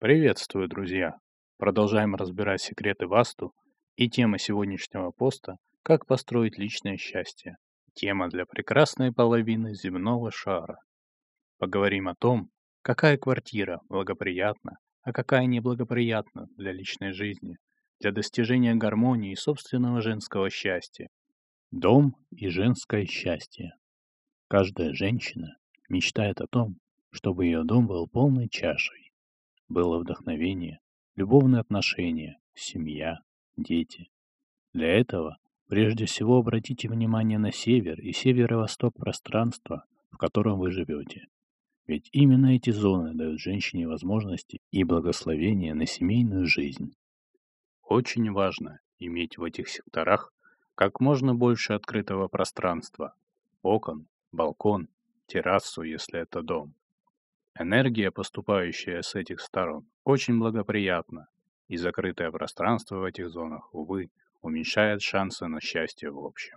Приветствую, друзья! Продолжаем разбирать секреты Васту, и тема сегодняшнего поста– «Как построить личное счастье». Тема для прекрасной половины земного шара. Поговорим о том, какая квартира благоприятна, а какая неблагоприятна для личной жизни, для достижения гармонии и собственного женского счастья. Дом и женское счастье. Каждая женщина мечтает о том, чтобы ее дом был полной чашей. Было вдохновение, любовные отношения, семья, дети. Для этого прежде всего обратите внимание на север и северо-восток пространства, в котором вы живете. Ведь именно эти зоны дают женщине возможности и благословения на семейную жизнь. Очень важно иметь в этих секторах как можно больше открытого пространства, окон, балкон, террасу, если это дом. Энергия, поступающая с этих сторон, очень благоприятна, и закрытое пространство в этих зонах, увы, уменьшает шансы на счастье в общем.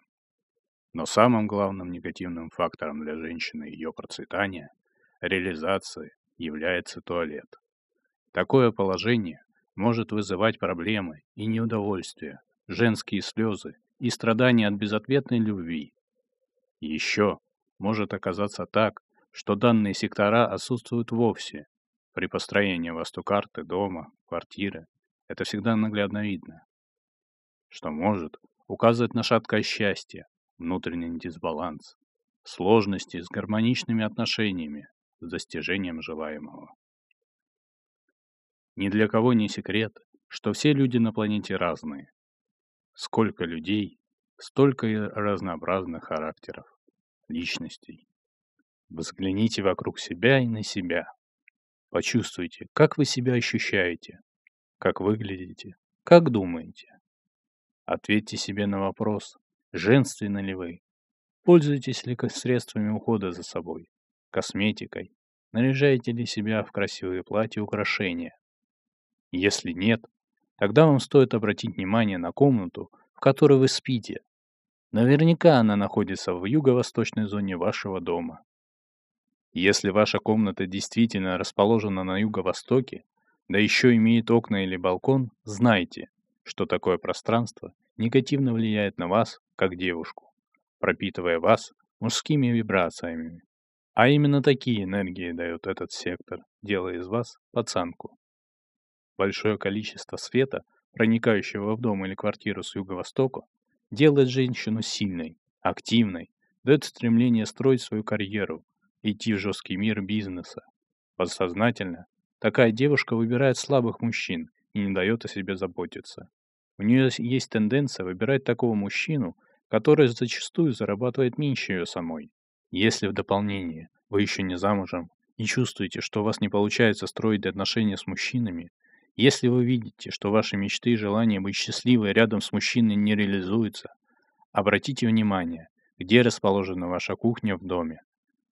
Но самым главным негативным фактором для женщины ее процветания, реализации, является туалет. Такое положение может вызывать проблемы и неудовольствие, женские слезы и страдания от безответной любви. еще может оказаться так, что данные сектора отсутствуют вовсе. При построении васту-карты дома, квартиры это всегда наглядно видно. Что может указывать на шаткое счастье, внутренний дисбаланс, сложности с гармоничными отношениями, с достижением желаемого. Ни для кого не секрет, что все люди на планете разные. Сколько людей, столько и разнообразных характеров, личностей. Взгляните вокруг себя и на себя. Почувствуйте, как вы себя ощущаете, как выглядите, как думаете. Ответьте себе на вопрос, женственны ли вы, пользуетесь ли средствами ухода за собой, косметикой, наряжаете ли себя в красивые платья и украшения. Если нет, тогда вам стоит обратить внимание на комнату, в которой вы спите. Наверняка она находится в юго-восточной зоне вашего дома. Если ваша комната действительно расположена на юго-востоке, да еще имеет окна или балкон, знайте, что такое пространство негативно влияет на вас, как девушку, пропитывая вас мужскими вибрациями. А именно такие энергии дает этот сектор, делая из вас пацанку. Большое количество света, проникающего в дом или квартиру с юго-востока, делает женщину сильной, активной, дает стремление строить свою карьеру, идти в жесткий мир бизнеса. Подсознательно такая девушка выбирает слабых мужчин и не дает о себе заботиться. У нее есть тенденция выбирать такого мужчину, который зачастую зарабатывает меньше ее самой. Если в дополнение вы еще не замужем и чувствуете, что у вас не получается строить отношения с мужчинами, если вы видите, что ваши мечты и желания быть счастливой рядом с мужчиной не реализуются, обратите внимание, где расположена ваша кухня в доме.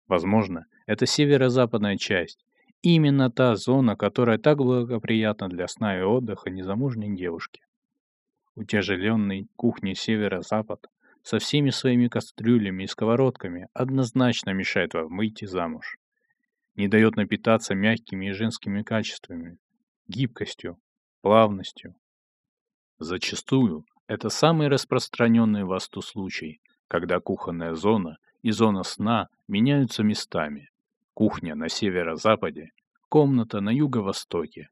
Возможно, это северо-западная часть, именно та зона, которая так благоприятна для сна и отдыха незамужней девушки. Утяжеленный кухни северо-запад со всеми своими кастрюлями и сковородками однозначно мешает вам выйти замуж. Не дает напитаться мягкими и женскими качествами, гибкостью, плавностью. Зачастую это самый распространенный в случай, когда кухонная зона и зона сна меняются местами. Кухня на северо-западе, комната на юго-востоке.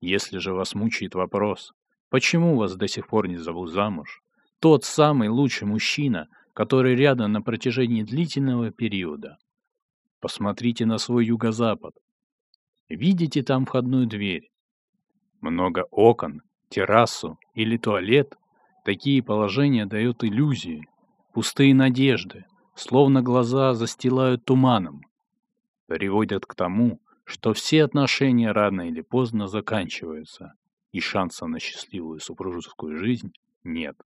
Если же вас мучает вопрос, почему вас до сих пор не зовут замуж, тот самый лучший мужчина, который рядом на протяжении длительного периода. Посмотрите на свой юго-запад. Видите там входную дверь? Много окон, террасу или туалет? Такие положения дают иллюзии, пустые надежды, словно глаза застилают туманом. Приводят к тому, что все отношения рано или поздно заканчиваются, и шанса на счастливую супружескую жизнь нет.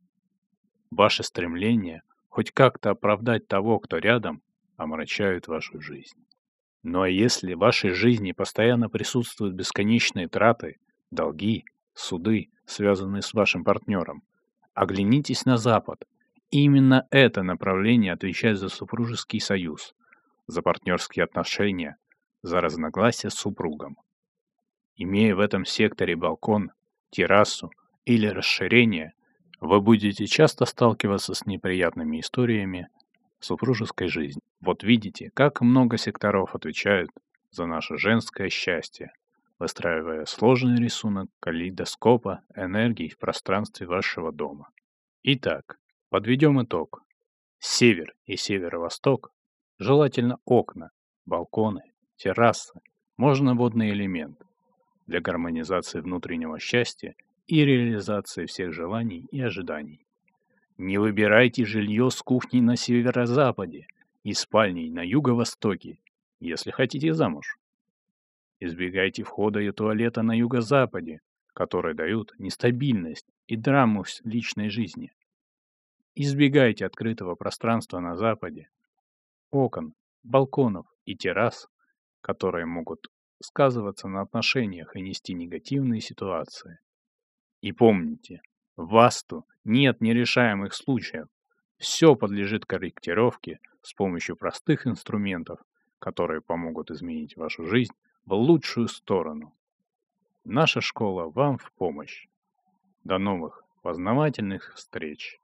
Ваше стремление хоть как-то оправдать того, кто рядом, омрачают вашу жизнь. Ну а если в вашей жизни постоянно присутствуют бесконечные траты, долги, суды, связанные с вашим партнером, оглянитесь на Запад Именно это направление отвечает за супружеский союз, за партнерские отношения, за разногласия с супругом. Имея в этом секторе балкон, террасу или расширение, вы будете часто сталкиваться с неприятными историями супружеской жизни. Вот видите, как много секторов отвечают за наше женское счастье, выстраивая сложный рисунок калейдоскопа энергий в пространстве вашего дома. Итак, подведем итог. Север и северо-восток, желательно окна, балконы, террасы, можно водный элемент для гармонизации внутреннего счастья и реализации всех желаний и ожиданий. Не выбирайте жилье с кухней на северо-западе и спальней на юго-востоке, если хотите замуж. Избегайте входа и туалета на юго-западе, которые дают нестабильность и драму в личной жизни. Избегайте открытого пространства на западе, окон, балконов и террас, которые могут сказываться на отношениях и нести негативные ситуации. И помните, в Васту нет нерешаемых случаев. Все подлежит корректировке с помощью простых инструментов, которые помогут изменить вашу жизнь в лучшую сторону. Наша школа вам в помощь. До новых познавательных встреч!